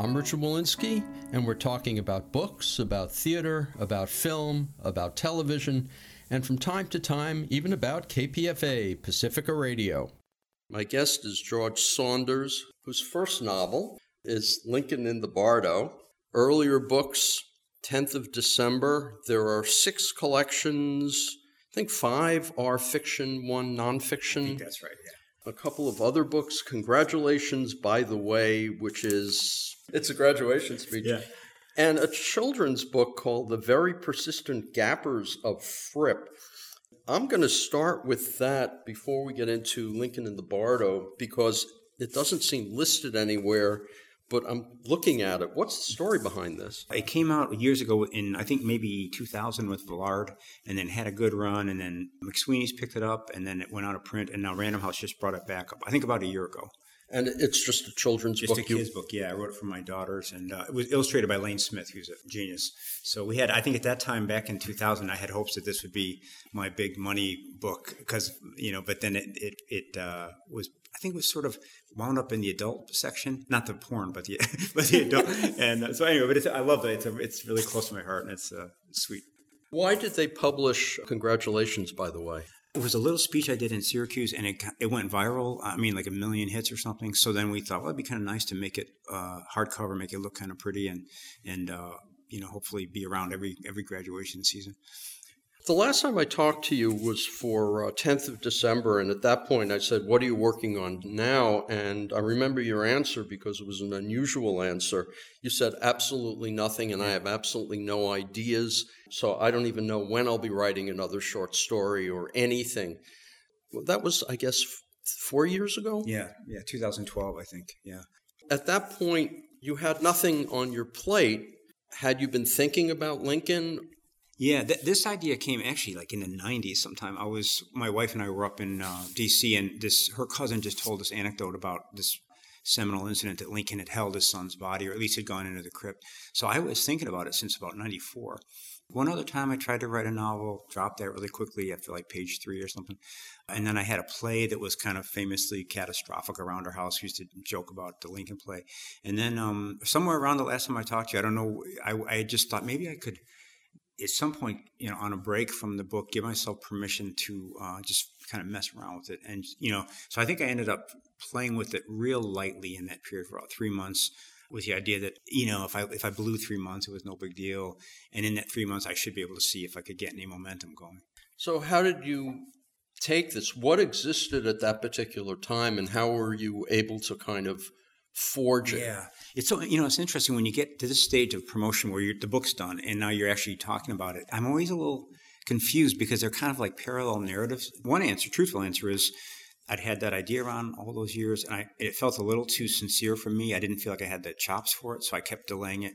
I'm Richard Wolinsky, and we're talking about books, about theater, about film, about television, and from time to time, even about KPFA, Pacifica Radio. My guest is George Saunders, whose first novel is Lincoln in the Bardo. Earlier books, 10th of December, there are six collections. I think five are fiction, one nonfiction. that's right, yeah a couple of other books. Congratulations, by the way, which is it's a graduation speech. Yeah. And a children's book called The Very Persistent Gappers of Frip. I'm going to start with that before we get into Lincoln and the Bardo because it doesn't seem listed anywhere but I'm looking at it. What's the story behind this? It came out years ago in, I think, maybe 2000 with Villard, and then had a good run, and then McSweeney's picked it up, and then it went out of print, and now Random House just brought it back up, I think about a year ago. And it's just a children's just book. Just a kid's book, yeah. I wrote it for my daughters, and uh, it was illustrated by Lane Smith, who's a genius. So we had, I think, at that time back in 2000, I had hopes that this would be my big money book because you know, but then it it, it uh, was I think it was sort of wound up in the adult section, not the porn, but the but the adult. and uh, so anyway, but it's, I love it. It's a, it's really close to my heart, and it's uh, sweet. Why did they publish? Congratulations, by the way. It was a little speech I did in Syracuse, and it it went viral. I mean, like a million hits or something. So then we thought, well, it'd be kind of nice to make it uh, hardcover, make it look kind of pretty, and and uh, you know, hopefully be around every every graduation season. The last time I talked to you was for uh, 10th of December, and at that point I said, What are you working on now? And I remember your answer because it was an unusual answer. You said, Absolutely nothing, and I have absolutely no ideas, so I don't even know when I'll be writing another short story or anything. Well, that was, I guess, four years ago? Yeah, yeah, 2012, I think, yeah. At that point, you had nothing on your plate. Had you been thinking about Lincoln yeah, th- this idea came actually like in the '90s. Sometime I was, my wife and I were up in uh, D.C. and this her cousin just told this anecdote about this seminal incident that Lincoln had held his son's body, or at least had gone into the crypt. So I was thinking about it since about '94. One other time I tried to write a novel, dropped that really quickly after like page three or something. And then I had a play that was kind of famously catastrophic around our house. We used to joke about the Lincoln play. And then um, somewhere around the last time I talked to you, I don't know, I, I just thought maybe I could – at some point, you know, on a break from the book, give myself permission to uh, just kind of mess around with it. And, you know, so I think I ended up playing with it real lightly in that period for about three months with the idea that, you know, if I, if I blew three months, it was no big deal. And in that three months, I should be able to see if I could get any momentum going. So, how did you take this? What existed at that particular time, and how were you able to kind of forge it? Yeah. It's so you know it's interesting when you get to this stage of promotion where the book's done and now you're actually talking about it. I'm always a little confused because they're kind of like parallel narratives. One answer, truthful answer, is I'd had that idea around all those years, and I, it felt a little too sincere for me. I didn't feel like I had the chops for it, so I kept delaying it.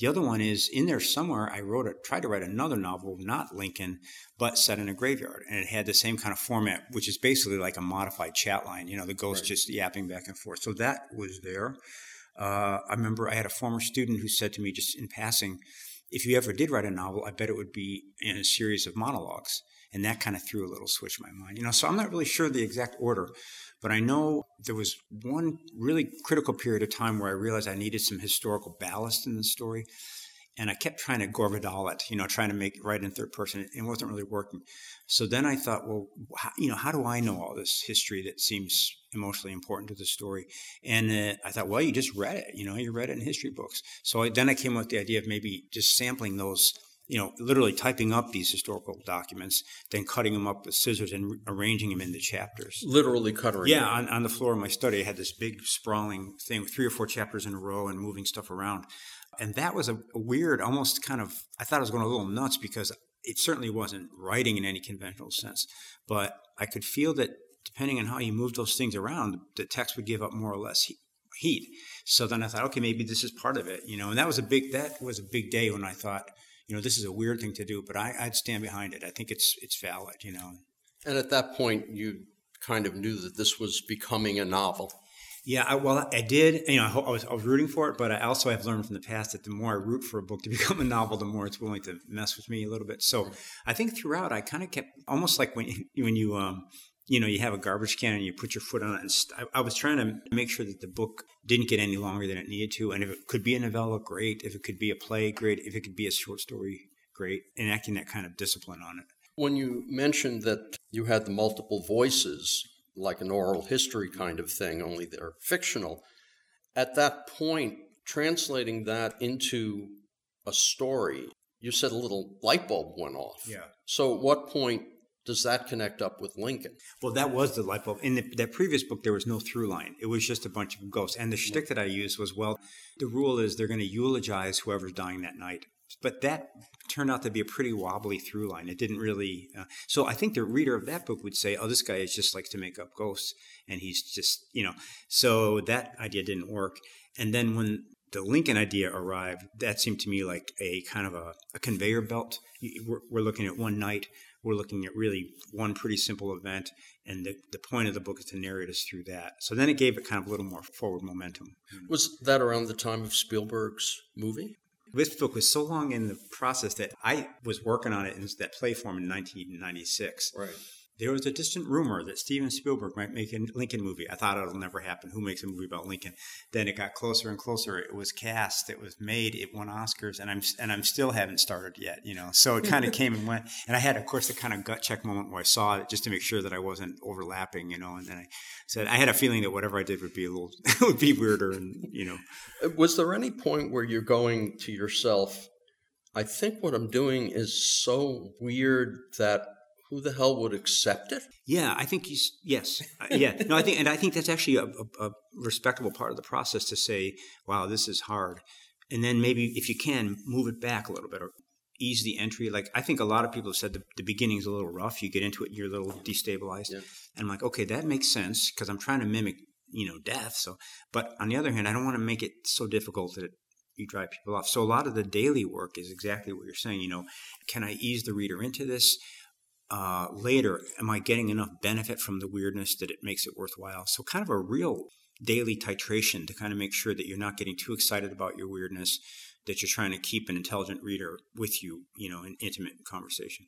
The other one is in there somewhere. I wrote it, tried to write another novel, not Lincoln, but set in a graveyard, and it had the same kind of format, which is basically like a modified chat line. You know, the ghost right. just yapping back and forth. So that was there. Uh, I remember I had a former student who said to me just in passing, if you ever did write a novel, I bet it would be in a series of monologues. And that kind of threw a little switch in my mind. You know, so I'm not really sure the exact order, but I know there was one really critical period of time where I realized I needed some historical ballast in the story. And I kept trying to Gore Vidal it, you know, trying to make it right in third person. It wasn't really working. So then I thought, well, how, you know, how do I know all this history that seems emotionally important to the story? And uh, I thought, well, you just read it, you know, you read it in history books. So I, then I came up with the idea of maybe just sampling those, you know, literally typing up these historical documents, then cutting them up with scissors and re- arranging them into chapters. Literally cutting. Yeah, on, on the floor of my study, I had this big sprawling thing with three or four chapters in a row and moving stuff around. And that was a, weird, almost kind of, I thought I was going a little nuts because it certainly wasn't writing in any conventional sense. But I could feel that depending on how you moved those things around, the text would give up more or less heat. So then I thought, okay, maybe this is part of it, you know. And that was a big that was a big day when I thought, you know, this is a weird thing to do, but I, I'd stand behind it. I think it's it's valid, you know. And at that point, you kind of knew that this was becoming a novel. Yeah, I, well, I did. You know, I was I was rooting for it, but I also have learned from the past that the more I root for a book to become a novel, the more it's willing to mess with me a little bit. So I think throughout, I kind of kept almost like when when you um you know you have a garbage can and you put your foot on it. And st- I, I was trying to make sure that the book didn't get any longer than it needed to, and if it could be a novella, great. If it could be a play, great. If it could be a short story, great. Enacting that kind of discipline on it. When you mentioned that you had the multiple voices like an oral history kind of thing, only they're fictional. At that point, translating that into a story, you said a little light bulb went off. Yeah. So, at what point does that connect up with Lincoln? Well, that was the light bulb. In the, that previous book, there was no through line. It was just a bunch of ghosts. And the shtick that I used was, well, the rule is they're going to eulogize whoever's dying that night. But that turned out to be a pretty wobbly through line. It didn't really. Uh, so I think the reader of that book would say, "Oh, this guy is just likes to make up ghosts, and he's just you know." So that idea didn't work. And then when the Lincoln idea arrived, that seemed to me like a kind of a, a conveyor belt. We're, we're, looking at one night. We're looking at really one pretty simple event, and the, the point of the book is to narrate us through that. So then it gave it kind of a little more forward momentum. Was that around the time of Spielberg's movie? This book was so long in the process that I was working on it in that play form in 1996. Right. There was a distant rumor that Steven Spielberg might make a Lincoln movie. I thought it'll never happen. Who makes a movie about Lincoln? Then it got closer and closer. It was cast. It was made. It won Oscars, and I'm and I'm still haven't started yet. You know, so it kind of came and went. And I had, of course, the kind of gut check moment where I saw it just to make sure that I wasn't overlapping. You know, and then I said I had a feeling that whatever I did would be a little would be weirder, and you know. Uh, was there any point where you're going to yourself? I think what I'm doing is so weird that who the hell would accept it? Yeah, I think he's yes, uh, yeah. No, I think, and I think that's actually a, a, a, respectable part of the process to say, "Wow, this is hard," and then maybe if you can move it back a little bit or ease the entry. Like I think a lot of people have said the, the beginning's a little rough. You get into it, you're a little destabilized, yeah. and I'm like, okay, that makes sense because I'm trying to mimic, you know, death. So, but on the other hand, I don't want to make it so difficult that it you drive people off. So a lot of the daily work is exactly what you're saying. You know, can I ease the reader into this? Uh, later, am I getting enough benefit from the weirdness that it makes it worthwhile? So, kind of a real daily titration to kind of make sure that you're not getting too excited about your weirdness, that you're trying to keep an intelligent reader with you, you know, in intimate conversation.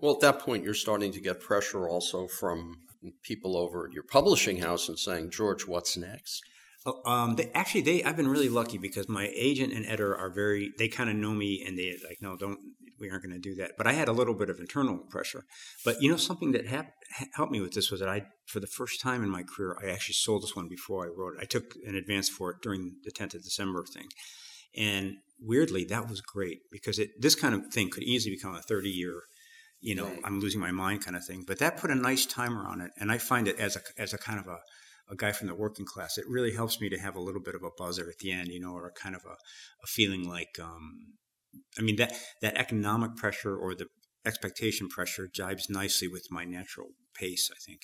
Well, at that point, you're starting to get pressure also from people over at your publishing house and saying, George, what's next? Oh, um, they, actually, they I've been really lucky because my agent and editor are very. They kind of know me, and they like, no, don't we aren't going to do that. But I had a little bit of internal pressure. But you know, something that hap- helped me with this was that I, for the first time in my career, I actually sold this one before I wrote it. I took an advance for it during the 10th of December thing. And weirdly, that was great because it this kind of thing could easily become a 30 year, you know, right. I'm losing my mind kind of thing. But that put a nice timer on it. And I find it as a, as a kind of a, a guy from the working class, it really helps me to have a little bit of a buzzer at the end, you know, or a kind of a, a feeling like, um, I mean that that economic pressure or the expectation pressure jibes nicely with my natural pace. I think.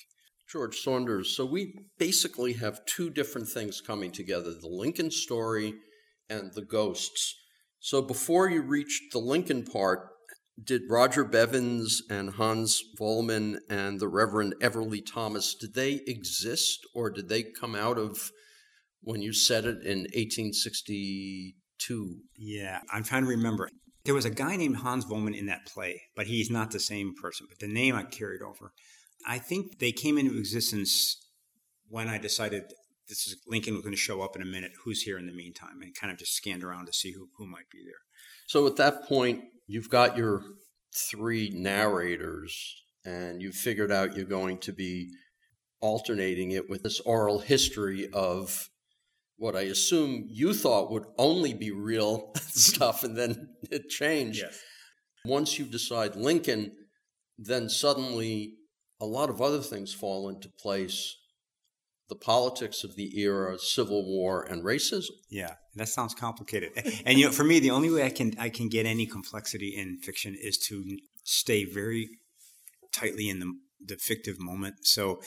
George Saunders. So we basically have two different things coming together: the Lincoln story and the ghosts. So before you reached the Lincoln part, did Roger Bevins and Hans Vollman and the Reverend Everly Thomas did they exist or did they come out of when you said it in 1860? Two. Yeah, I'm trying to remember. There was a guy named Hans Vollman in that play, but he's not the same person. But the name I carried over. I think they came into existence when I decided this is Lincoln was going to show up in a minute. Who's here in the meantime? And kind of just scanned around to see who, who might be there. So at that point, you've got your three narrators, and you've figured out you're going to be alternating it with this oral history of what I assume you thought would only be real stuff, and then it changed. Yes. Once you decide Lincoln, then suddenly a lot of other things fall into place. The politics of the era, civil war, and racism. Yeah, that sounds complicated. and you know, for me, the only way I can I can get any complexity in fiction is to stay very tightly in the the fictive moment. So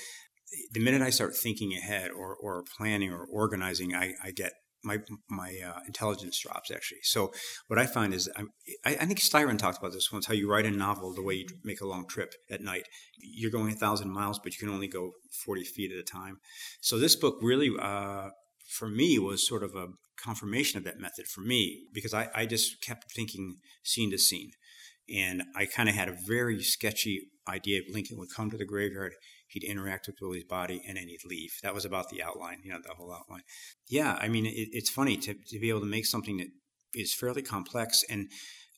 the minute I start thinking ahead or, or planning or organizing, I, I get my my uh, intelligence drops actually. So what I find is I, I think Styron talked about this once. How you write a novel the way you make a long trip at night. You're going a thousand miles, but you can only go forty feet at a time. So this book really, uh, for me, was sort of a confirmation of that method for me because I, I just kept thinking scene to scene, and I kind of had a very sketchy idea. Lincoln would come to the graveyard he'd interact with Willie's body, and then he'd leave. That was about the outline, you know, the whole outline. Yeah, I mean, it, it's funny to, to be able to make something that is fairly complex. And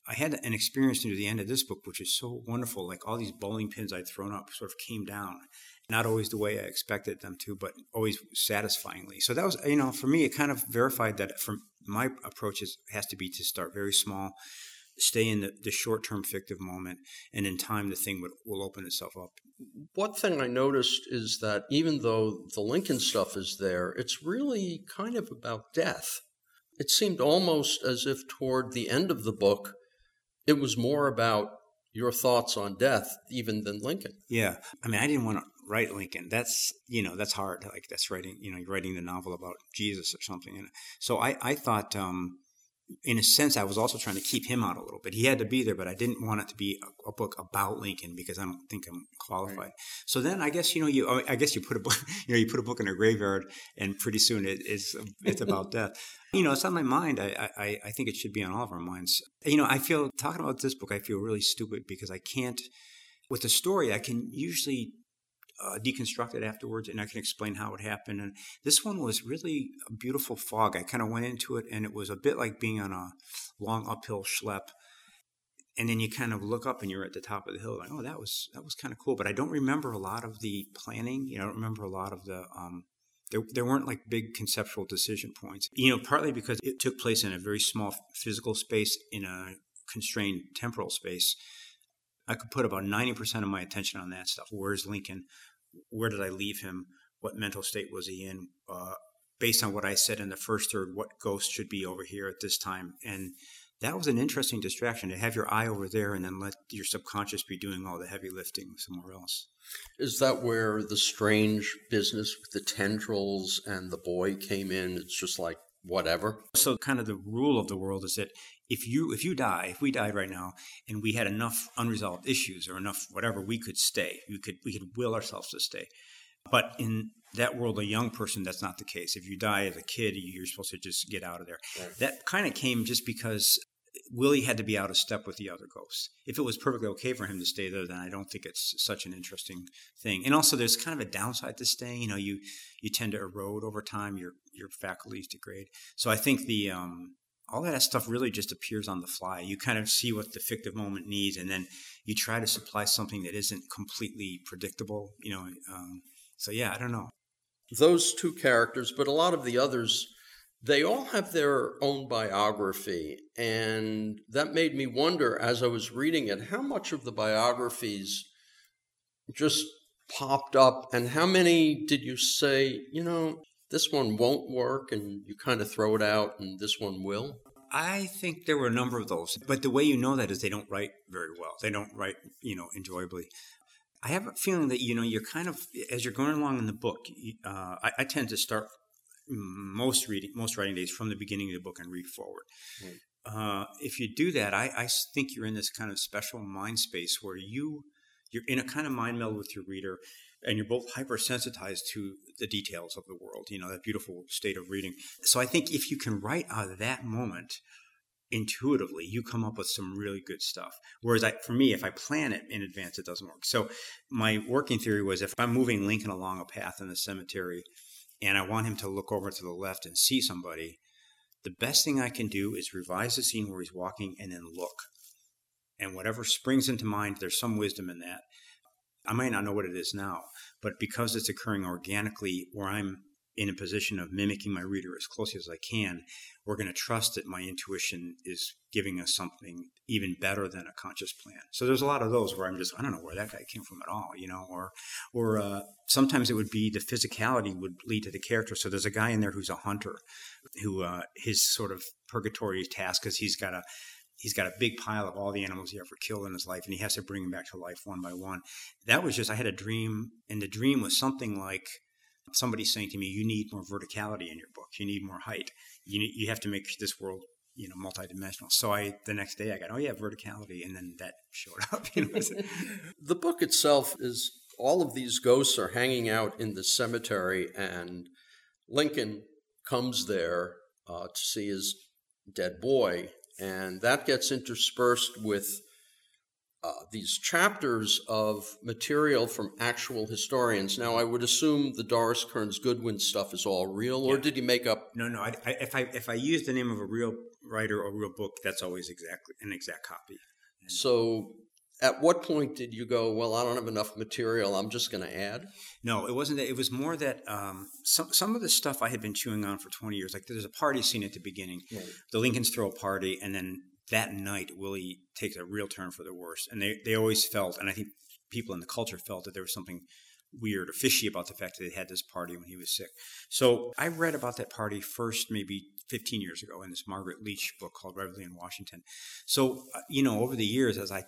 I had an experience near the end of this book, which is so wonderful. Like all these bowling pins I'd thrown up sort of came down. Not always the way I expected them to, but always satisfyingly. So that was, you know, for me, it kind of verified that from my approach is, has to be to start very small, stay in the, the short term fictive moment, and in time the thing would, will open itself up. One thing I noticed is that even though the Lincoln stuff is there, it's really kind of about death. It seemed almost as if toward the end of the book, it was more about your thoughts on death even than Lincoln. Yeah. I mean, I didn't want to write Lincoln. That's, you know, that's hard. Like that's writing, you know, you're writing the novel about Jesus or something. And so I, I thought, um, in a sense, I was also trying to keep him out a little bit. He had to be there, but I didn't want it to be a, a book about Lincoln because I don't think I'm qualified. Right. So then I guess you know you I guess you put a book you know you put a book in a graveyard, and pretty soon it is it's about death. You know, it's on my mind. I, I I think it should be on all of our minds. You know, I feel talking about this book, I feel really stupid because I can't. With the story, I can usually uh, deconstruct it afterwards and I can explain how it happened. And this one was really a beautiful fog. I kind of went into it and it was a bit like being on a long uphill schlep. And then you kind of look up and you're at the top of the hill, like, oh, that was that was kind of cool. But I don't remember a lot of the planning. You know, I don't remember a lot of the um, there, there weren't like big conceptual decision points. You know, partly because it took place in a very small physical space in a constrained temporal space. I could put about 90% of my attention on that stuff. Where's Lincoln? Where did I leave him? What mental state was he in? Uh, based on what I said in the first third, what ghost should be over here at this time? And that was an interesting distraction to have your eye over there and then let your subconscious be doing all the heavy lifting somewhere else. Is that where the strange business with the tendrils and the boy came in? It's just like whatever. So kind of the rule of the world is that if you if you die, if we died right now and we had enough unresolved issues or enough whatever, we could stay. We could we could will ourselves to stay. But in that world, a young person, that's not the case. If you die as a kid, you're supposed to just get out of there. Right. That kind of came just because Willie had to be out of step with the other ghosts. If it was perfectly okay for him to stay there, then I don't think it's such an interesting thing. And also, there's kind of a downside to staying. You know, you you tend to erode over time. Your your faculties degrade. So I think the um, all that stuff really just appears on the fly. You kind of see what the fictive moment needs, and then you try to supply something that isn't completely predictable. You know, um, so yeah, I don't know. Those two characters, but a lot of the others, they all have their own biography, and that made me wonder as I was reading it how much of the biographies just popped up, and how many did you say, you know, this one won't work and you kind of throw it out and this one will? I think there were a number of those. But the way you know that is they don't write very well. They don't write, you know, enjoyably. I have a feeling that, you know, you're kind of, as you're going along in the book, uh, I, I, tend to start most reading, most writing days from the beginning of the book and read forward. Mm. Uh, if you do that, I, I think you're in this kind of special mind space where you, you're in a kind of mind meld with your reader and you're both hypersensitized to the details of the world, you know, that beautiful state of reading. So I think if you can write out of that moment intuitively, you come up with some really good stuff. Whereas I, for me, if I plan it in advance, it doesn't work. So my working theory was if I'm moving Lincoln along a path in the cemetery and I want him to look over to the left and see somebody, the best thing I can do is revise the scene where he's walking and then look. And whatever springs into mind, there's some wisdom in that. I might not know what it is now, but because it's occurring organically, where I'm in a position of mimicking my reader as closely as I can, we're going to trust that my intuition is giving us something even better than a conscious plan. So there's a lot of those where I'm just I don't know where that guy came from at all, you know, or or uh, sometimes it would be the physicality would lead to the character. So there's a guy in there who's a hunter, who uh, his sort of purgatory task is he's got to he's got a big pile of all the animals he ever killed in his life, and he has to bring them back to life one by one. That was just I had a dream, and the dream was something like somebody saying to me, "You need more verticality in your book. You need more height. You need, you have to make this world." You know, multidimensional. So I, the next day, I got, oh yeah, verticality, and then that showed up. You know, the book itself is all of these ghosts are hanging out in the cemetery, and Lincoln comes there uh, to see his dead boy, and that gets interspersed with uh, these chapters of material from actual historians. Now, I would assume the Doris Kearns Goodwin stuff is all real, or yeah. did he make up? No, no. I, I, if I if I use the name of a real writer or real book, that's always exactly an exact copy. And so at what point did you go well i don't have enough material i'm just going to add no it wasn't that it was more that um, some, some of the stuff i had been chewing on for 20 years like there's a party scene at the beginning right. the lincolns throw a party and then that night willie takes a real turn for the worse and they, they always felt and i think people in the culture felt that there was something weird or fishy about the fact that they had this party when he was sick so i read about that party first maybe 15 years ago in this margaret leech book called reveille in washington so uh, you know over the years as i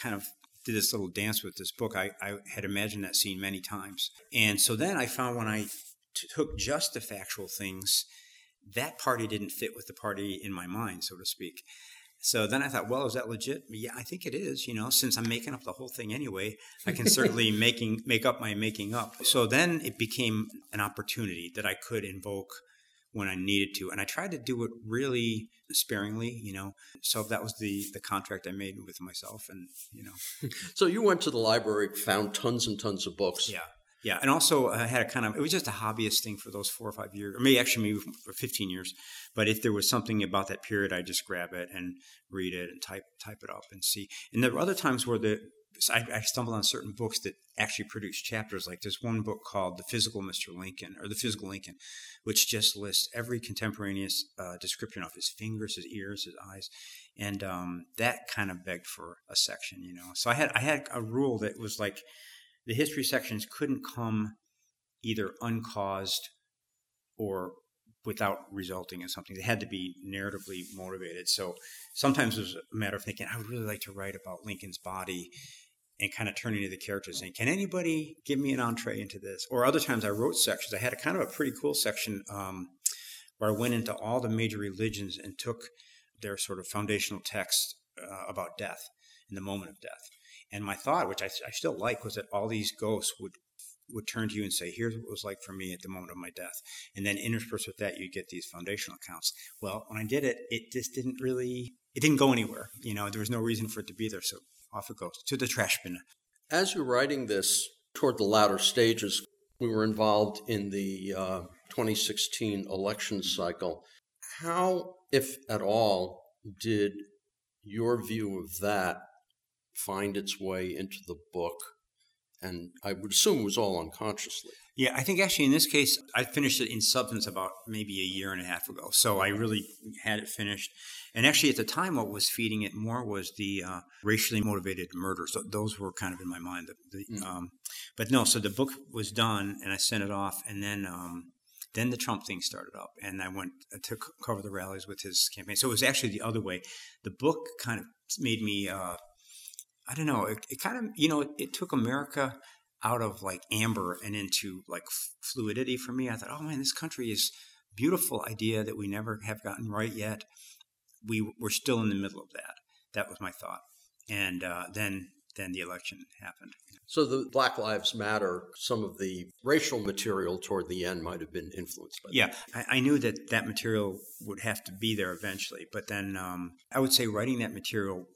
kind of did this little dance with this book, I, I had imagined that scene many times. And so then I found when I t- took just the factual things, that party didn't fit with the party in my mind, so to speak. So then I thought, well, is that legit? Yeah, I think it is. You know, since I'm making up the whole thing anyway, I can certainly making make up my making up. So then it became an opportunity that I could invoke when I needed to, and I tried to do it really sparingly, you know. So that was the the contract I made with myself, and you know. so you went to the library, found tons and tons of books. Yeah, yeah, and also I had a kind of it was just a hobbyist thing for those four or five years, or maybe actually maybe for fifteen years. But if there was something about that period, I just grab it and read it and type type it up and see. And there were other times where the I, I, stumbled on certain books that actually produced chapters. Like there's one book called The Physical Mr. Lincoln, or The Physical Lincoln, which just lists every contemporaneous uh, description of his fingers, his ears, his eyes, and um, that kind of begged for a section, you know. So I had I had a rule that was like the history sections couldn't come either uncaused or without resulting in something. They had to be narratively motivated. So sometimes it was a matter of thinking, I would really like to write about Lincoln's body and kind of turning to the characters saying, Can anybody give me an entree into this? Or other times I wrote sections. I had a kind of a pretty cool section um, where I went into all the major religions and took their sort of foundational text uh, about death and the moment of death. And my thought, which I, I still like, was that all these ghosts would would turn to you and say, "Here's what it was like for me at the moment of my death," and then interspersed with that, you get these foundational accounts. Well, when I did it, it just didn't really, it didn't go anywhere. You know, there was no reason for it to be there. So off it goes to the trash bin. As you're writing this toward the latter stages, we were involved in the uh, 2016 election cycle. How, if at all, did your view of that find its way into the book? And I would assume it was all unconsciously. Yeah, I think actually in this case, I finished it in substance about maybe a year and a half ago. So I really had it finished. And actually, at the time, what was feeding it more was the uh, racially motivated murders. So those were kind of in my mind. The, the, mm. um, but no, so the book was done, and I sent it off, and then um, then the Trump thing started up, and I went to cover the rallies with his campaign. So it was actually the other way. The book kind of made me. Uh, I don't know. It, it kind of, you know, it, it took America out of like amber and into like fluidity for me. I thought, oh man, this country is beautiful idea that we never have gotten right yet. We were still in the middle of that. That was my thought, and uh, then then the election happened. So the Black Lives Matter, some of the racial material toward the end might have been influenced by. Yeah, I, I, knew that that material would have to be there eventually, but then um, I would say writing that material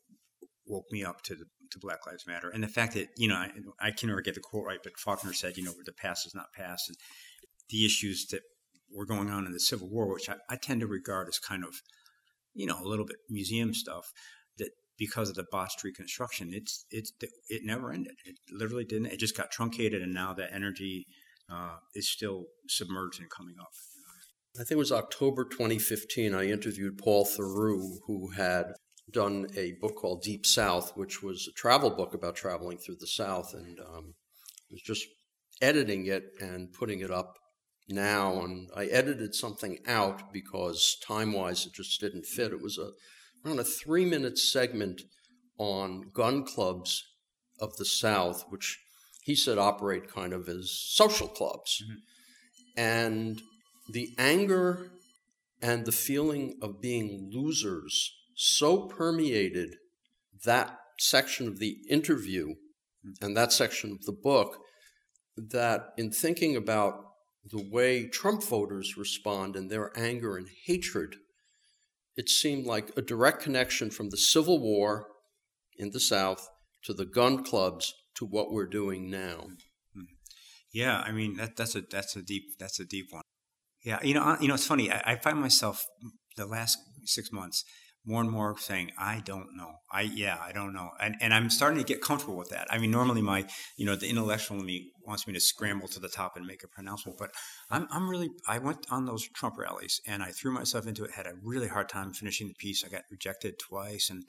woke me up to the to Black Lives Matter, and the fact that you know I, I can never get the quote right, but Faulkner said, you know, the past is not past, and the issues that were going on in the Civil War, which I, I tend to regard as kind of, you know, a little bit museum stuff, that because of the botched reconstruction, it's it's it never ended. It literally didn't. It just got truncated, and now that energy uh, is still submerged and coming up. I think it was October 2015. I interviewed Paul Theroux, who had done a book called Deep South, which was a travel book about traveling through the South, and um, was just editing it and putting it up now. And I edited something out because time wise it just didn't fit. It was a on a three minute segment on gun clubs of the South, which he said operate kind of as social clubs. Mm-hmm. And the anger and the feeling of being losers so permeated that section of the interview and that section of the book that in thinking about the way Trump voters respond and their anger and hatred, it seemed like a direct connection from the Civil War in the South to the gun clubs to what we're doing now. Yeah, I mean that, that's a that's a deep that's a deep one. Yeah, you know you know it's funny. I, I find myself the last six months more and more saying i don't know i yeah i don't know and, and i'm starting to get comfortable with that i mean normally my you know the intellectual in me wants me to scramble to the top and make a pronouncement but i'm, I'm really i went on those trump rallies and i threw myself into it had a really hard time finishing the piece i got rejected twice and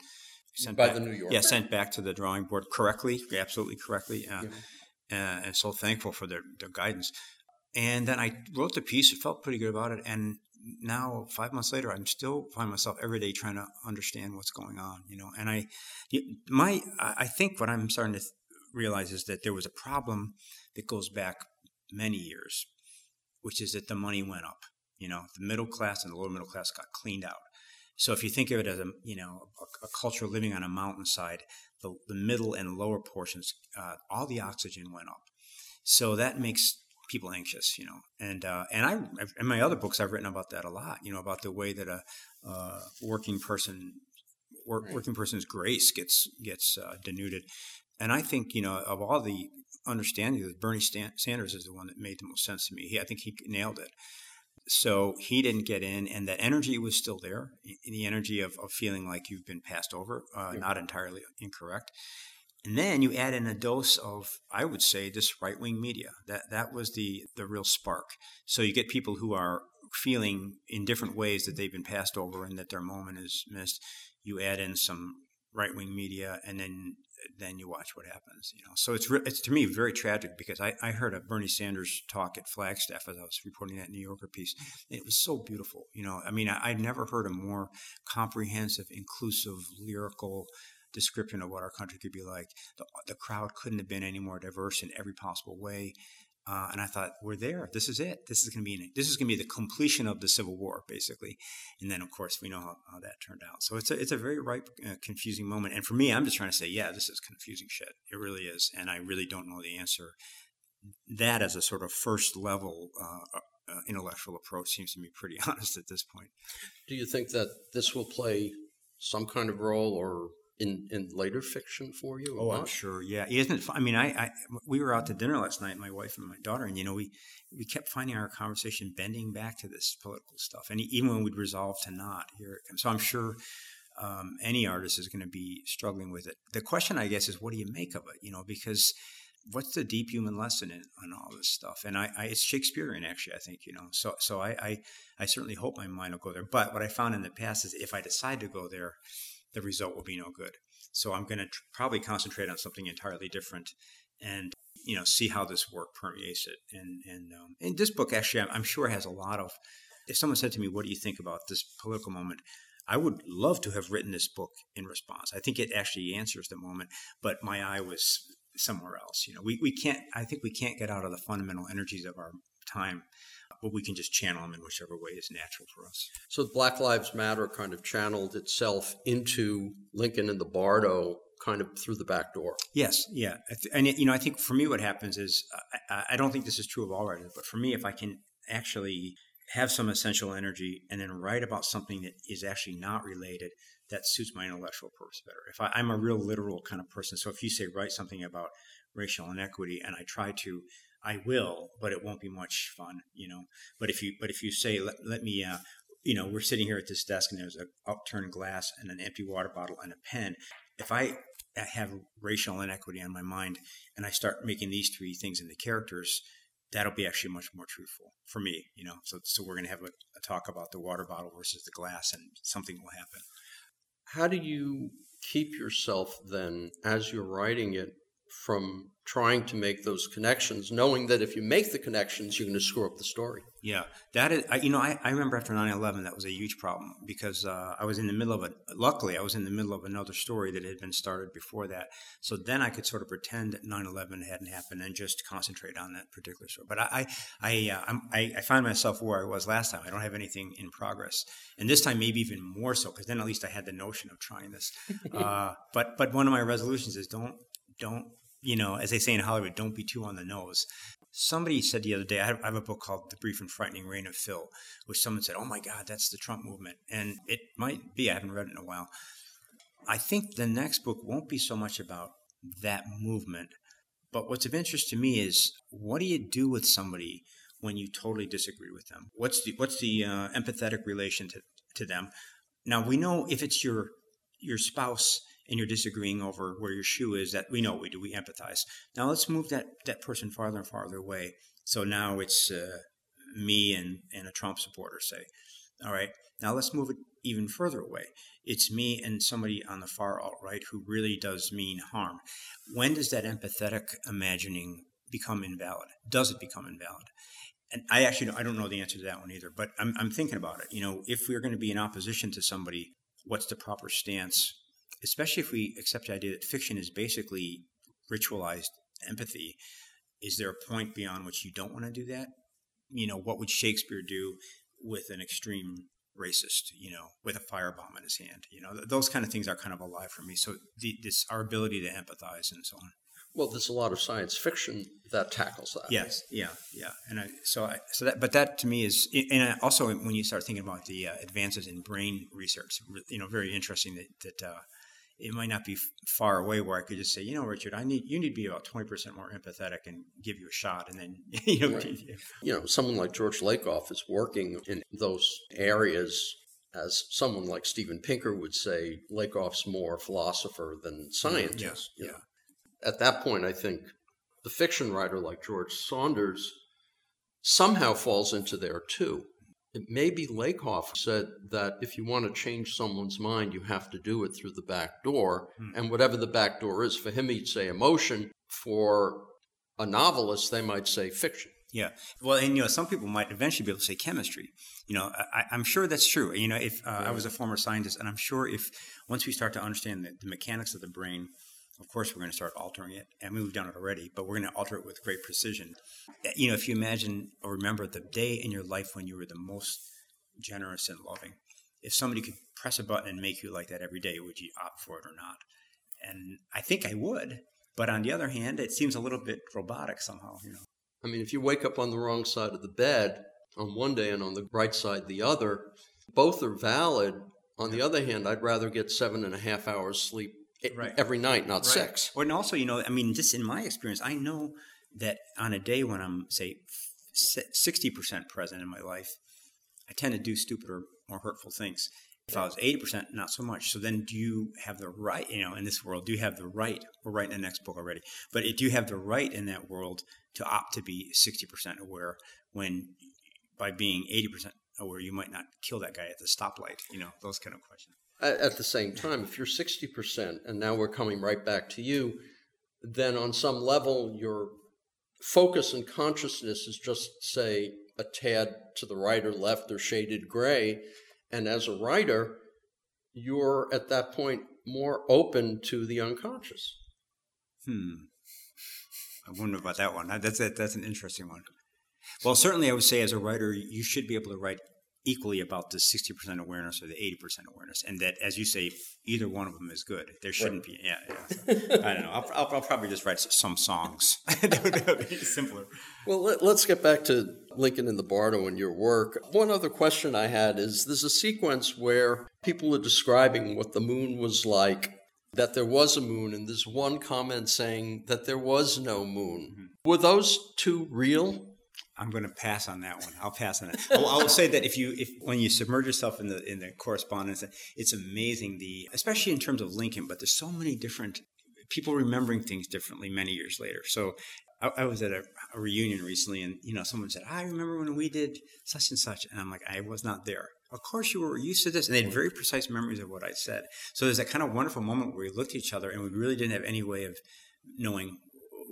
sent by back, the new yorker yeah sent back to the drawing board correctly absolutely correctly uh, yeah. uh, and so thankful for their, their guidance and then I wrote the piece. It felt pretty good about it. And now five months later i'm still find myself every day trying to understand what's going on you know and i my i think what i'm starting to realize is that there was a problem that goes back many years which is that the money went up you know the middle class and the lower middle class got cleaned out. So if you think of it as a you know a, a culture living on a mountainside the, the middle and lower portions uh, all the oxygen went up. So that makes people anxious, you know. And uh, and I in my other books I've written about that a lot, you know, about the way that a uh, working person work, right. working person's grace gets gets uh, denuded. And I think you know of all the understanding that Bernie Sanders is the one that made the most sense to me. He, I think he nailed it. So he didn't get in, and the energy was still there. The energy of, of feeling like you've been passed over, uh, yeah. not entirely incorrect. And then you add in a dose of, I would say, this right wing media. That that was the the real spark. So you get people who are feeling in different ways that they've been passed over and that their moment is missed. You add in some right wing media, and then then you watch what happens. You know, so it's re- it's to me very tragic because I, I heard a Bernie Sanders talk at Flagstaff as I was reporting that New Yorker piece. It was so beautiful. You know, I mean, I, I'd never heard a more comprehensive, inclusive, lyrical description of what our country could be like. The, the crowd couldn't have been any more diverse in every possible way. Uh, and I thought, we're there. This is it. This is going to be this is going to be the completion of the Civil War, basically. And then, of course, we know how, how that turned out. So it's a it's a very ripe, uh, confusing moment. And for me, I'm just trying to say, yeah, this is confusing shit. It really is, and I really don't know the answer. That as a sort of first level uh, uh intellectual approach seems to me pretty honest at this point. Do you think that this will play some kind of role, or in, in later fiction for you? Oh, I'm sure. Yeah, isn't it? Fun? I mean, I, I we were out to dinner last night, my wife and my daughter, and you know, we we kept finding our conversation bending back to this political stuff, and even when we'd resolve to not, here it comes. So I'm sure. Um, any artist is going to be struggling with it. The question, I guess, is what do you make of it? You know, because what's the deep human lesson in, in all this stuff? And I, I, it's Shakespearean, actually. I think you know. So, so I, I, I certainly hope my mind will go there. But what I found in the past is, if I decide to go there, the result will be no good. So I'm going to tr- probably concentrate on something entirely different and you know see how this work permeates it. And and um, and this book actually I'm, I'm sure has a lot of. If someone said to me, "What do you think about this political moment?" I would love to have written this book in response. I think it actually answers the moment, but my eye was somewhere else. You know, we, we can't, I think we can't get out of the fundamental energies of our time but we can just channel them in whichever way is natural for us. So Black Lives Matter kind of channeled itself into Lincoln and the Bardo kind of through the back door. Yes, yeah, and you know, I think for me, what happens is uh, I, I don't think this is true of all writers, but for me, if I can actually have some essential energy and then write about something that is actually not related, that suits my intellectual purpose better. If I, I'm a real literal kind of person, so if you say write something about racial inequity and I try to I will, but it won't be much fun, you know. But if you but if you say let, let me uh, you know, we're sitting here at this desk and there's an upturned glass and an empty water bottle and a pen. If I have racial inequity on my mind and I start making these three things into characters, that'll be actually much more truthful for me, you know. So, so we're going to have a, a talk about the water bottle versus the glass, and something will happen. How do you keep yourself then, as you're writing it, from trying to make those connections, knowing that if you make the connections, you're going to screw up the story. Yeah, that is, I, you know, I, I remember after 9 11, that was a huge problem because uh, I was in the middle of it. Luckily, I was in the middle of another story that had been started before that. So then I could sort of pretend that 9 11 hadn't happened and just concentrate on that particular story. But I, I, uh, I, I find myself where I was last time. I don't have anything in progress. And this time, maybe even more so because then at least I had the notion of trying this. uh, but, but one of my resolutions is don't, don't you know, as they say in Hollywood, don't be too on the nose. Somebody said the other day, I have, I have, a book called The Brief and Frightening Reign of Phil, which someone said, oh my God, that's the Trump movement. And it might be, I haven't read it in a while. I think the next book won't be so much about that movement. But what's of interest to me is what do you do with somebody when you totally disagree with them? What's the, what's the uh, empathetic relation to, to them? Now, we know if it's your, your spouse and you're disagreeing over where your shoe is, that we know what we do, we empathize. Now let's move that, that person farther and farther away. So now it's uh, me and, and a Trump supporter, say. All right, now let's move it even further away. It's me and somebody on the far alt right who really does mean harm. When does that empathetic imagining become invalid? Does it become invalid? And I actually I don't know the answer to that one either, but I'm, I'm thinking about it. You know, if we're going to be in opposition to somebody, what's the proper stance especially if we accept the idea that fiction is basically ritualized empathy, is there a point beyond which you don't want to do that? You know, what would Shakespeare do with an extreme racist, you know, with a firebomb in his hand? You know, th- those kind of things are kind of alive for me. So the, this our ability to empathize and so on. Well, there's a lot of science fiction that tackles that. Yes, yeah, yeah, and I, so I, so that, but that to me is, and also when you start thinking about the uh, advances in brain research, you know, very interesting that that uh, it might not be far away where I could just say, you know, Richard, I need you need to be about twenty percent more empathetic and give you a shot, and then you know, right. you know, someone like George Lakoff is working in those areas. As someone like Steven Pinker would say, Lakoff's more philosopher than scientist. Yeah, yeah. At that point, I think the fiction writer like George Saunders somehow falls into there too maybe Lakoff said that if you want to change someone's mind, you have to do it through the back door. Hmm. And whatever the back door is, for him, he'd say emotion. For a novelist, they might say fiction. Yeah. Well, and you know, some people might eventually be able to say chemistry. You know, I, am sure that's true. You know, if uh, yeah. I was a former scientist, and I'm sure if once we start to understand the, the mechanics of the brain, of course, we're going to start altering it. and we've done it already, but we're going to alter it with great precision. Eh, you know, if you imagine or remember the day in your life when you were the most generous and loving, if somebody could press a button and make you like that every day, would you opt for it or not? And I think I would. But on the other hand, it seems a little bit robotic somehow, you know. I mean, if you wake up on the wrong side of the bed on one day and on the right side the other, both are valid. On the other hand, I'd rather get seven and a half hours sleep right. every night, not right. six. and also, you know, I mean, just in my experience, I know that on a day when I'm, say, 60% present in my life, I tend to do stupider, more hurtful things. If I was 80%, not so much. So then do you have the right, you know, in this world, do you have the right, we're writing the next book already, but do you have the right in that world to opt to be 60% aware when by being 80% aware, you might not kill that guy at the stoplight, you know, those kind of questions. At the same time, if you're 60%, and now we're coming right back to you, then on some level, your focus and consciousness is just, say, a tad to the right or left or shaded gray. And as a writer, you're at that point more open to the unconscious. Hmm. I wonder about that one. That's, that, that's an interesting one. Well, certainly, I would say as a writer, you should be able to write equally about the 60% awareness or the 80% awareness and that as you say either one of them is good. There shouldn't right. be yeah, yeah. i don't know. I'll, I'll, I'll, probably just write some songs. That would be simpler. Well let, us get back to lincoln and the bardo and your work. One other question i had is there's a sequence where people are describing what the moon was like that there was a moon and there's one comment saying that there was no moon. Mm-hmm. were those two real I'm going to pass on that one. I'll pass on it. I'll, I'll, say that if you, if when you submerge yourself in the in the correspondence, it's amazing. The especially in terms of Lincoln, but there's so many different people remembering things differently many years later. So I, I was at a, a, reunion recently, and you know, someone said, "I remember when we did such and such," and I'm like, "I was not there." Of course, you were used to this, and they had very precise memories of what I said. So there's that kind of wonderful moment where we looked at each other, and we really didn't have any way of knowing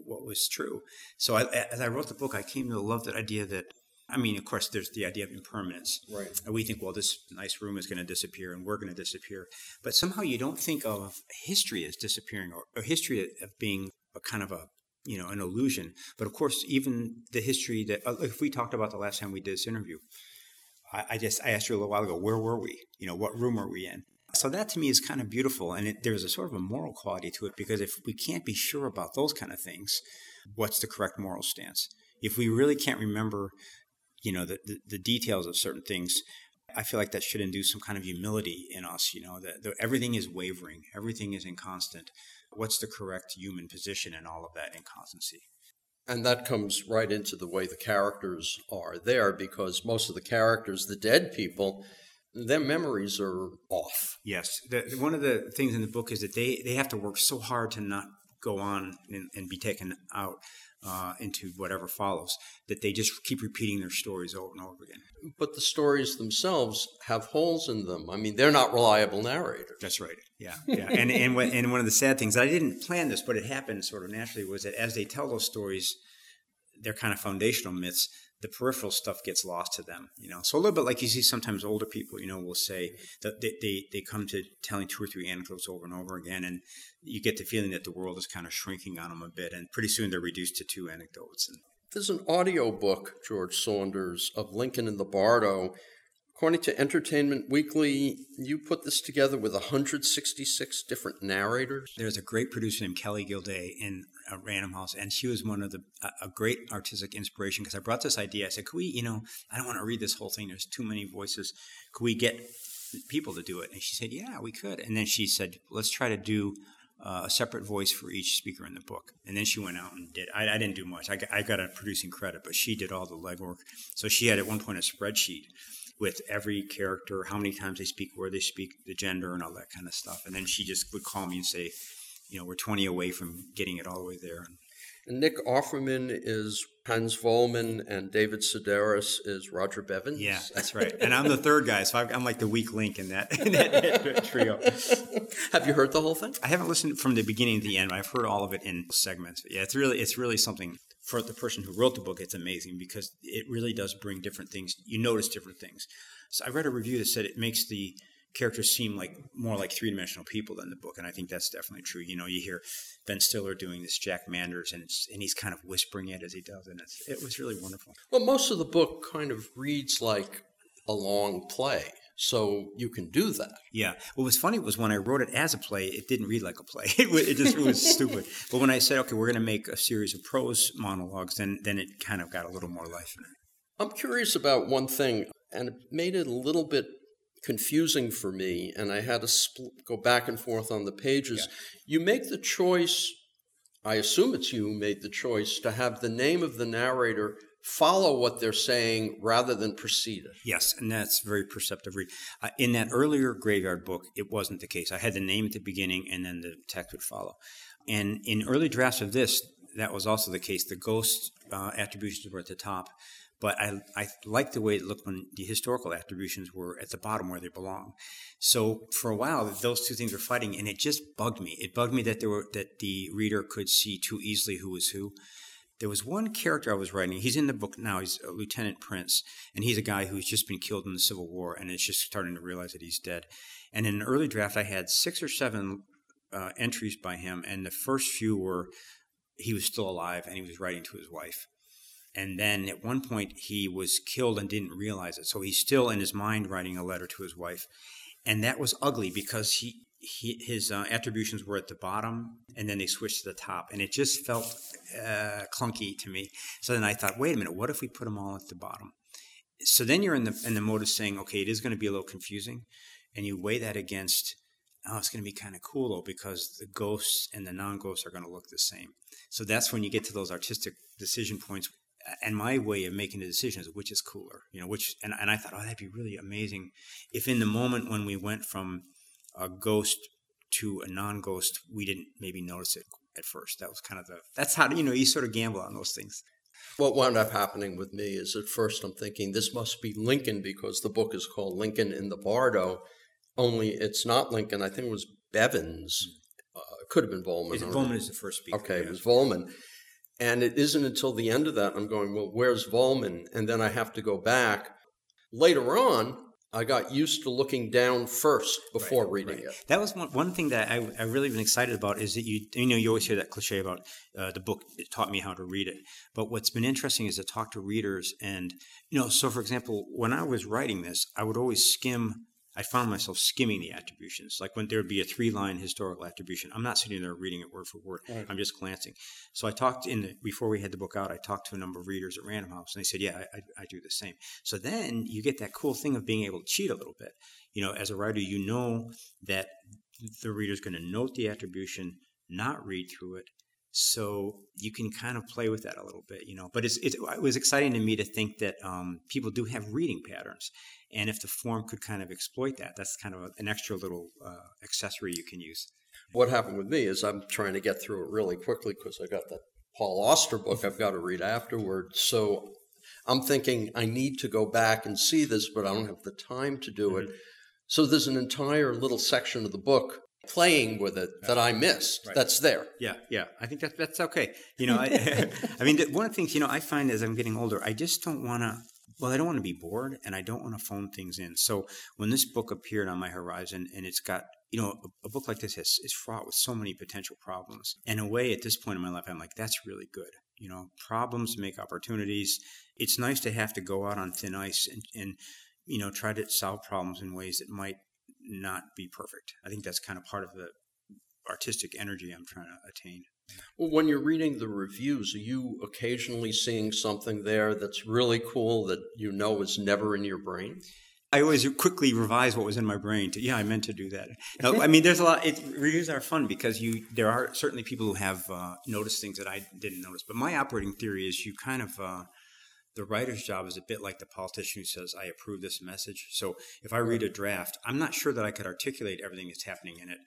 what was true. So I, as I wrote the book, I came to love that idea that I mean, of course, there's the idea of impermanence. Right. And we think, well, this nice room is going to disappear and we're going to disappear. But somehow you don't think of history as disappearing or, or history of being a kind of a, you know, an illusion. But of course, even the history that, uh, if we talked about the last time we did this interview, I, I just, I asked you a little while ago, where were we? You know, what room are we in? So that to me is kind of beautiful. And it, there's a sort of a moral quality to it because if we can't be sure about those kind of things, what's the correct moral stance? If we really can't remember you know the, the, the, details of certain things i feel like that should induce some kind of humility in us you know that, everything is wavering everything is inconstant what's the correct human position in all of that inconstancy and that comes right into the way the characters are there because most of the characters the dead people their memories are off yes the, one of the things in the book is that they, they have to work so hard to not go on and, and be taken out uh, into whatever follows, that they just keep repeating their stories over and over again. But the stories themselves have holes in them. I mean, they're not reliable narrators. That's right. Yeah, yeah. and and and one of the sad things I didn't plan this, but it happened sort of naturally was that as they tell those stories, they're kind of foundational myths the peripheral stuff gets lost to them, you know. So a little bit like you see sometimes older people, you know, will say that they, they, they come to telling two or three anecdotes over and over again, and you get the feeling that the world is kind of shrinking on them a bit, and pretty soon they're reduced to two anecdotes. And there's an audio book, George Saunders, of Lincoln in the Bardo, According to Entertainment Weekly, you put this together with 166 different narrators. There's a great producer named Kelly Gildea in uh, Random House, and she was one of the a great artistic inspiration because I brought this idea. I said, "Could we, you know, I don't want to read this whole thing. There's too many voices. Could we get people to do it?" And she said, "Yeah, we could." And then she said, "Let's try to do." Uh, a separate voice for each speaker in the book. And then she went out and did. I, I didn't do much. I I got a producing credit, but she did all the legwork. So she had at one point a spreadsheet with every character, how many times they speak, where they speak, the gender, and all that kind of stuff. And then she just would call me and say, you know, we're 20 away from getting it all the way there. And, Nick Offerman is Hans Vollman, and David Sedaris is Roger Bevins. Yeah, that's right. And I'm the third guy, so I'm like the weak link in that, in that trio. Have you heard the whole thing? I haven't listened from the beginning to the end, but I've heard all of it in segments. But yeah, it's really, it's really something for the person who wrote the book, it's amazing because it really does bring different things. You notice different things. So I read a review that said it makes the characters seem like more like three dimensional people than the book, and I think that's definitely true. You know, you hear Ben Stiller doing this Jack Manders, and and he's kind of whispering it as he does, and it was really wonderful. Well, most of the book kind of reads like a long play. So you can do that. Yeah. What was funny was when I wrote it as a play, it didn't read like a play. It, was, it just it was stupid. But when I said, okay, we're going to make a series of prose monologues, then then it kind of got a little more life in it. I'm curious about one thing, and it made it a little bit confusing for me, and I had to spl- go back and forth on the pages. Yeah. You make the choice. I assume it's you who made the choice to have the name of the narrator follow what they're saying rather than precede it. Yes, and that's very perceptive. Uh, in that earlier graveyard book, it wasn't the case. I had the name at the beginning, and then the text would follow. And in early drafts of this, that was also the case. The ghost uh, attributions were at the top, but I I liked the way it looked when the historical attributions were at the bottom where they belong. So for a while, those two things were fighting, and it just bugged me. It bugged me that there were that the reader could see too easily who was who. There was one character I was writing. He's in the book now. He's Lieutenant Prince, and he's a guy who's just been killed in the Civil War, and is just starting to realize that he's dead. And in an early draft, I had six or seven uh, entries by him, and the first few were he was still alive and he was writing to his wife. And then at one point, he was killed and didn't realize it. So he's still in his mind writing a letter to his wife. And that was ugly because he he, his uh, attributions were at the bottom and then they switched to the top. And it just felt uh, clunky to me. So then i thought wait a minute what if we put them all at the bottom? So then you're in the in the mode of saying okay it is going to be a little confusing. And you weigh that against oh it's going to be kind of cool though because the ghosts and the non-ghosts are going to look the same. So that's when you get to those artistic decision points and my way of making the decision is which is cooler you know which and, and i thought oh that'd be really amazing if in the moment when we went from a ghost to a non-ghost, we didn't maybe notice it at first. That was kind of the that's how you know you sort of gamble on those things. What wound up happening with me is at first I'm thinking this must be Lincoln because the book is called Lincoln in the Bardo, only it's not Lincoln. I think it was Bevins. Uh, it could have been Vollman. Is Vollman is the first speaker. Okay, yeah. it was Vollman. And it isn't until the end of that I'm going, well, where's Vollman? And then I have to go back. Later on, I got used to looking down first before Right, reading right. it. That was one, one thing that I, I really been excited about is that you you know you always hear that cliche about uh, the book it taught me how to read it. But what's been interesting is to talk to readers and you know so for example when I was writing this I would always skim. I found myself skimming the attributions. Like when there would be a three line historical attribution, I'm not sitting there reading it word for word. Right. I'm just glancing. So I talked in the, before we had the book out. I talked to a number of readers at Random House, and they said, "Yeah, I, I, I do the same." So then you get that cool thing of being able to cheat a little bit. You know, as a writer, you know that the reader's going to note the attribution, not read through it. So you can kind of play with that a little bit, you know. But it's, it's, it was exciting to me to think that um, people do have reading patterns, and if the form could kind of exploit that, that's kind of a, an extra little uh, accessory you can use. What happened with me is I'm trying to get through it really quickly because I got that Paul Auster book I've got to read afterwards. So I'm thinking I need to go back and see this, but I don't have the time to do it. So there's an entire little section of the book playing with it that I missed. Right. That's there. Yeah, yeah. I think that that's okay. You know, I, I mean, one of the things you know I find as I'm getting older, I just don't want to. Well, I don't want to be bored, and I don't want to phone things in. So when this book appeared on my horizon, and it's got you know a, a book like this is, is fraught with so many potential problems. In a way, at this point in my life, I'm like, that's really good. You know, problems make opportunities. It's nice to have to go out on thin ice and, and you know try to solve problems in ways that might not be perfect. I think that's kind of part of the artistic energy I'm trying to attain. Well, when you're reading the reviews, are you occasionally seeing something there that's really cool that you know is never in your brain? I always quickly revise what was in my brain. To, yeah, I meant to do that. No, I mean, there's a lot. It, reviews are fun because you there are certainly people who have uh, noticed things that I didn't notice. But my operating theory is you kind of uh, the writer's job is a bit like the politician who says, "I approve this message." So if I read a draft, I'm not sure that I could articulate everything that's happening in it.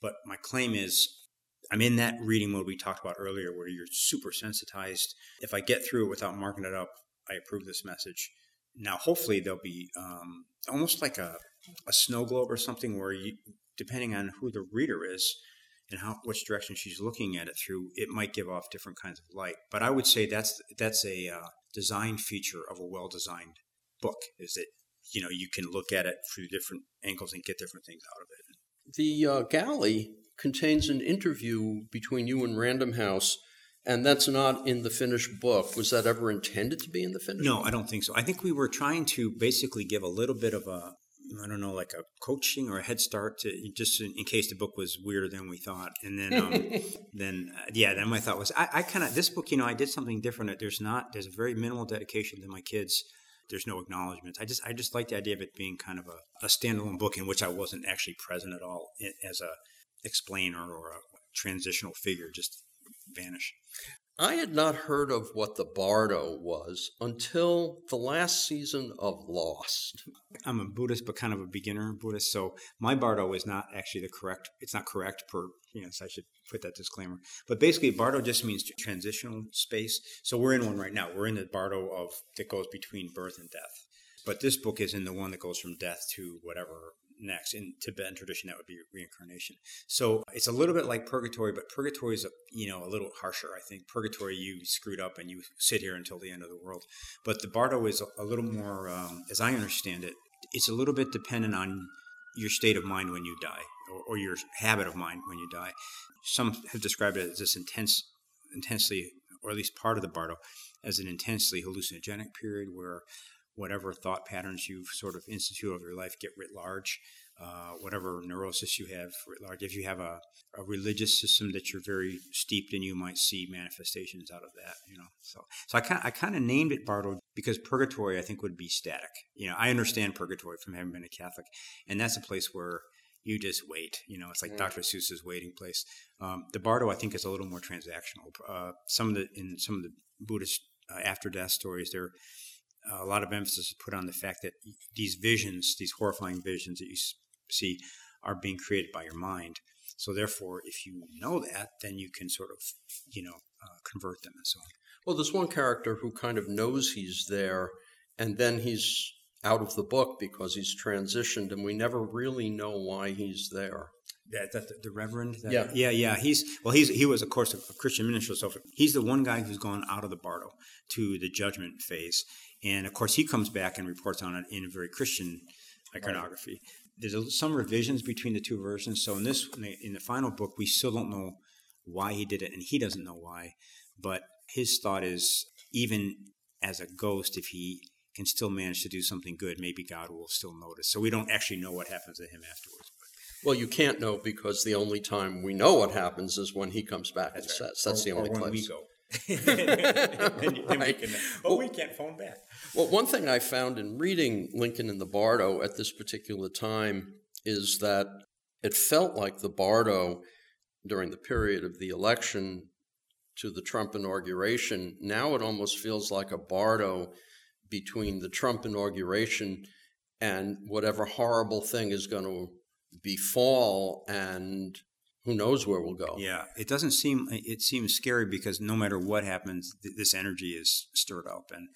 But my claim is I'm in that reading mode we talked about earlier where you're super sensitized. If I get through it without marking it up, I approve this message. Now, hopefully, there'll be um, almost like a, a snow globe or something where you, depending on who the reader is and how which direction she's looking at it through, it might give off different kinds of light. But I would say that's that's a uh, design feature of a well-designed book is that you know you can look at it through different angles and get different things out of it. The uh, galley contains an interview between you and Random House, and that's not in the finished book. Was that ever intended to be in the finished No, book? I don't think so. I think we were trying to basically give a little bit of a, I don't know, like a coaching or a head start to just in, in case the book was weirder than we thought. And then, um, then uh, yeah, then my thought was, I, I kind of this book, you know, I did something different. There's not, there's a very minimal dedication to my kids. There's no acknowledgments. I just, I just like the idea of it being kind of a, a standalone book in which I wasn't actually present at all as a explainer or a transitional figure. Just vanish. I had not heard of what the Bardo was until the last season of Lost. I'm a Buddhist, but kind of a beginner Buddhist. So my Bardo is not actually the correct. It's not correct per. You know, so I should put that disclaimer. But basically, Bardo just means transitional space. So we're in one right now. We're in the Bardo of that goes between birth and death. But this book is in the one that goes from death to whatever next. In Tibetan tradition, that would be reincarnation. So it's a little bit like purgatory, but purgatory is a you know a little harsher. I think purgatory you screwed up and you sit here until the end of the world. But the Bardo is a, little more, um, as I understand it, it's a little bit dependent on your state of mind when you die, or, or your habit of mind when you die. Some have described it as this intense, intensely, or at least part of the Bardo, as an intensely hallucinogenic period where whatever thought patterns you've sort of instituted over your life get writ large. Uh, whatever neurosis you have writ large. If you have a, a religious system that you're very steeped in, you might see manifestations out of that. You know, so so I kind I kind of named it Bardo because purgatory I think would be static. You know, I understand purgatory from having been a Catholic, and that's a place where you just wait. You know, it's like Dr. Seuss's waiting place. Um, the Bardo, I think, is a little more transactional. Uh, some of the in some of the Buddhist uh, after death stories, there a lot of emphasis is put on the fact that these visions, these horrifying visions that you see, are being created by your mind. So therefore, if you know that, then you can sort of, you know, uh, convert them and so on. Well, there's one character who kind of knows he's there, and then he's out of the book because he's transitioned and we never really know why he's there. That, that the, the Reverend. That, Yeah. yeah, yeah. He's well. He's he was of course a, Christian minister. So he's the one guy who's gone out of the Bardo to the Judgment phase, and of course he comes back and reports on it in a very Christian iconography. There's a, some revisions between the two versions. So in this, in the, in the final book, we still don't know why he did it, and he doesn't know why. But his thought is, even as a ghost, if he can still manage to do something good, maybe God will still notice. So we don't actually know what happens to him afterwards. Well, you can't know because the only time we know what happens is when he comes back and right. says. That's Or- the only place. we go. Then, then we can, but we can't phone back. Well, one thing I found in reading Lincoln in the Bardo at this particular time is that it felt like the Bardo during the period of the election to the Trump inauguration. Now it almost feels like a Bardo between the Trump inauguration and whatever horrible thing is going to befall, and who knows where we'll go. Yeah, it doesn't seem. It seems scary because no matter what happens, th- this energy is stirred up. And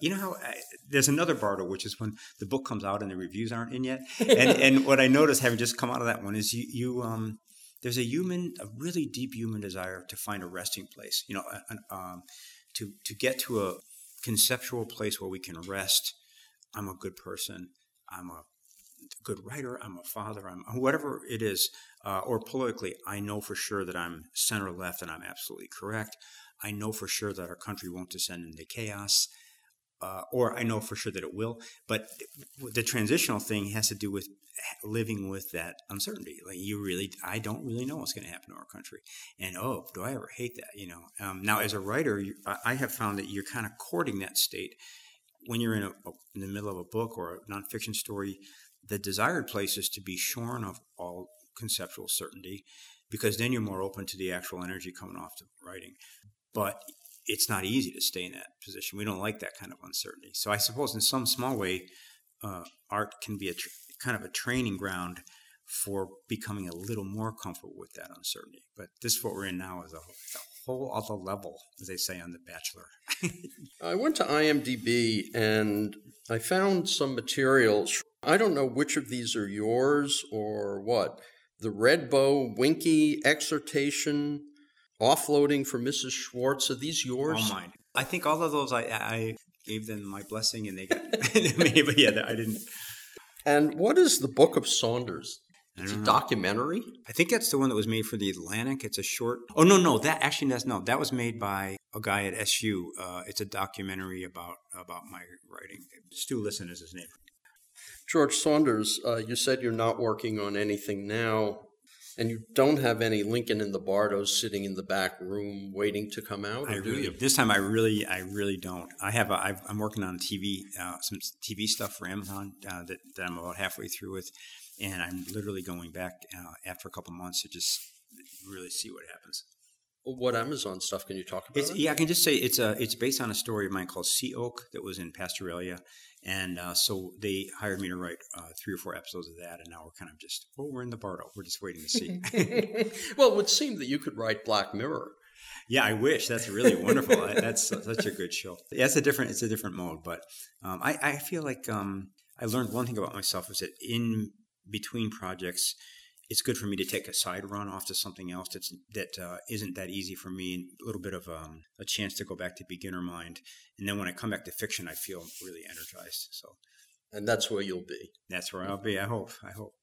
you know how I, there's another Bardo, which is when the book comes out and the reviews aren't in yet. And and what I noticed, having just come out of that one, is you you um there's a human, a really deep human desire to find a resting place. You know, an, um, to to get to a conceptual place where we can rest. I'm a good person. I'm a good writer. I'm a father. I'm whatever it is, uh, or politically, I know for sure that I'm center left and I'm absolutely correct. I know for sure that our country won't descend into chaos, uh, or I know for sure that it will. But the transitional thing has to do with living with that uncertainty. Like you really, I don't really know what's going to happen to our country, and oh, do I ever hate that? You know. Um, now, as a writer, you, I, have found that you're kind of courting that state when you're in a, in the middle of a book or a nonfiction story. The desired place is to be shorn of all conceptual certainty, because then you're more open to the actual energy coming off the writing. But it's not easy to stay in that position. We don't like that kind of uncertainty. So I suppose in some small way, uh, art can be a tr- kind of a training ground for becoming a little more comfortable with that uncertainty. But this, what we're in now, is a, a whole other level, as they say on The Bachelor. I went to IMDb and I found some materials. I don't know which of these are yours or what. The Red Bow Winky exhortation, offloading for Mrs. Schwartz. Are these yours? All mine. I think all of those, I, I gave them my blessing, and they got me. But yeah, I didn't. And what is the Book of Saunders? It's a know. documentary. I think that's the one that was made for the Atlantic. It's a short. Oh no, no, that actually that's no. That was made by a guy at SU. Uh, it's a documentary about about my writing. Stu Listen is his name. George Saunders, uh, you said you're not working on anything now, and you don't have any Lincoln in the Bardos sitting in the back room waiting to come out. I really this time I really I really don't. I have a, I've, I'm working on TV uh, some TV stuff for Amazon uh, that, that I'm about halfway through with, and I'm literally going back uh, after a couple months to just really see what happens. What Amazon stuff can you talk about? Yeah, I can just say it's a it's based on a story of mine called Sea Oak that was in Pastoralia, and uh, so they hired me to write uh, three or four episodes of that, and now we're kind of just oh we're in the Bardo, we're just waiting to see. well, it would seem that you could write Black Mirror. yeah, I wish that's really wonderful. I- that's such a good show. Yeah, it's a different it's a different mode, but um, I I feel like um, I learned one thing about myself is that in between projects. It's good for me to take a side run off to something else that's that uh, isn't that easy for me, and a little bit of um, a chance to go back to beginner mind. And then when I come back to fiction, I feel really energized. So And that's where you'll be. that's where I'll be. I hope. I hope.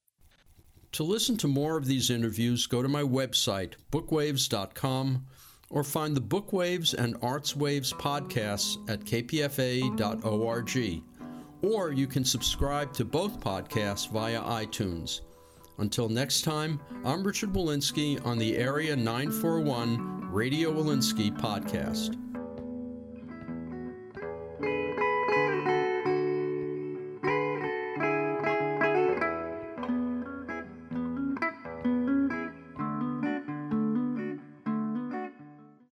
To listen to more of these interviews, go to my website, bookwaves.com, or find the Bookwaves and Arts Waves podcasts at kpfa.org. Or you can subscribe to both podcasts via iTunes. Until next time, I'm Richard Wolinsky on the Area 941 Radio Wolinsky podcast.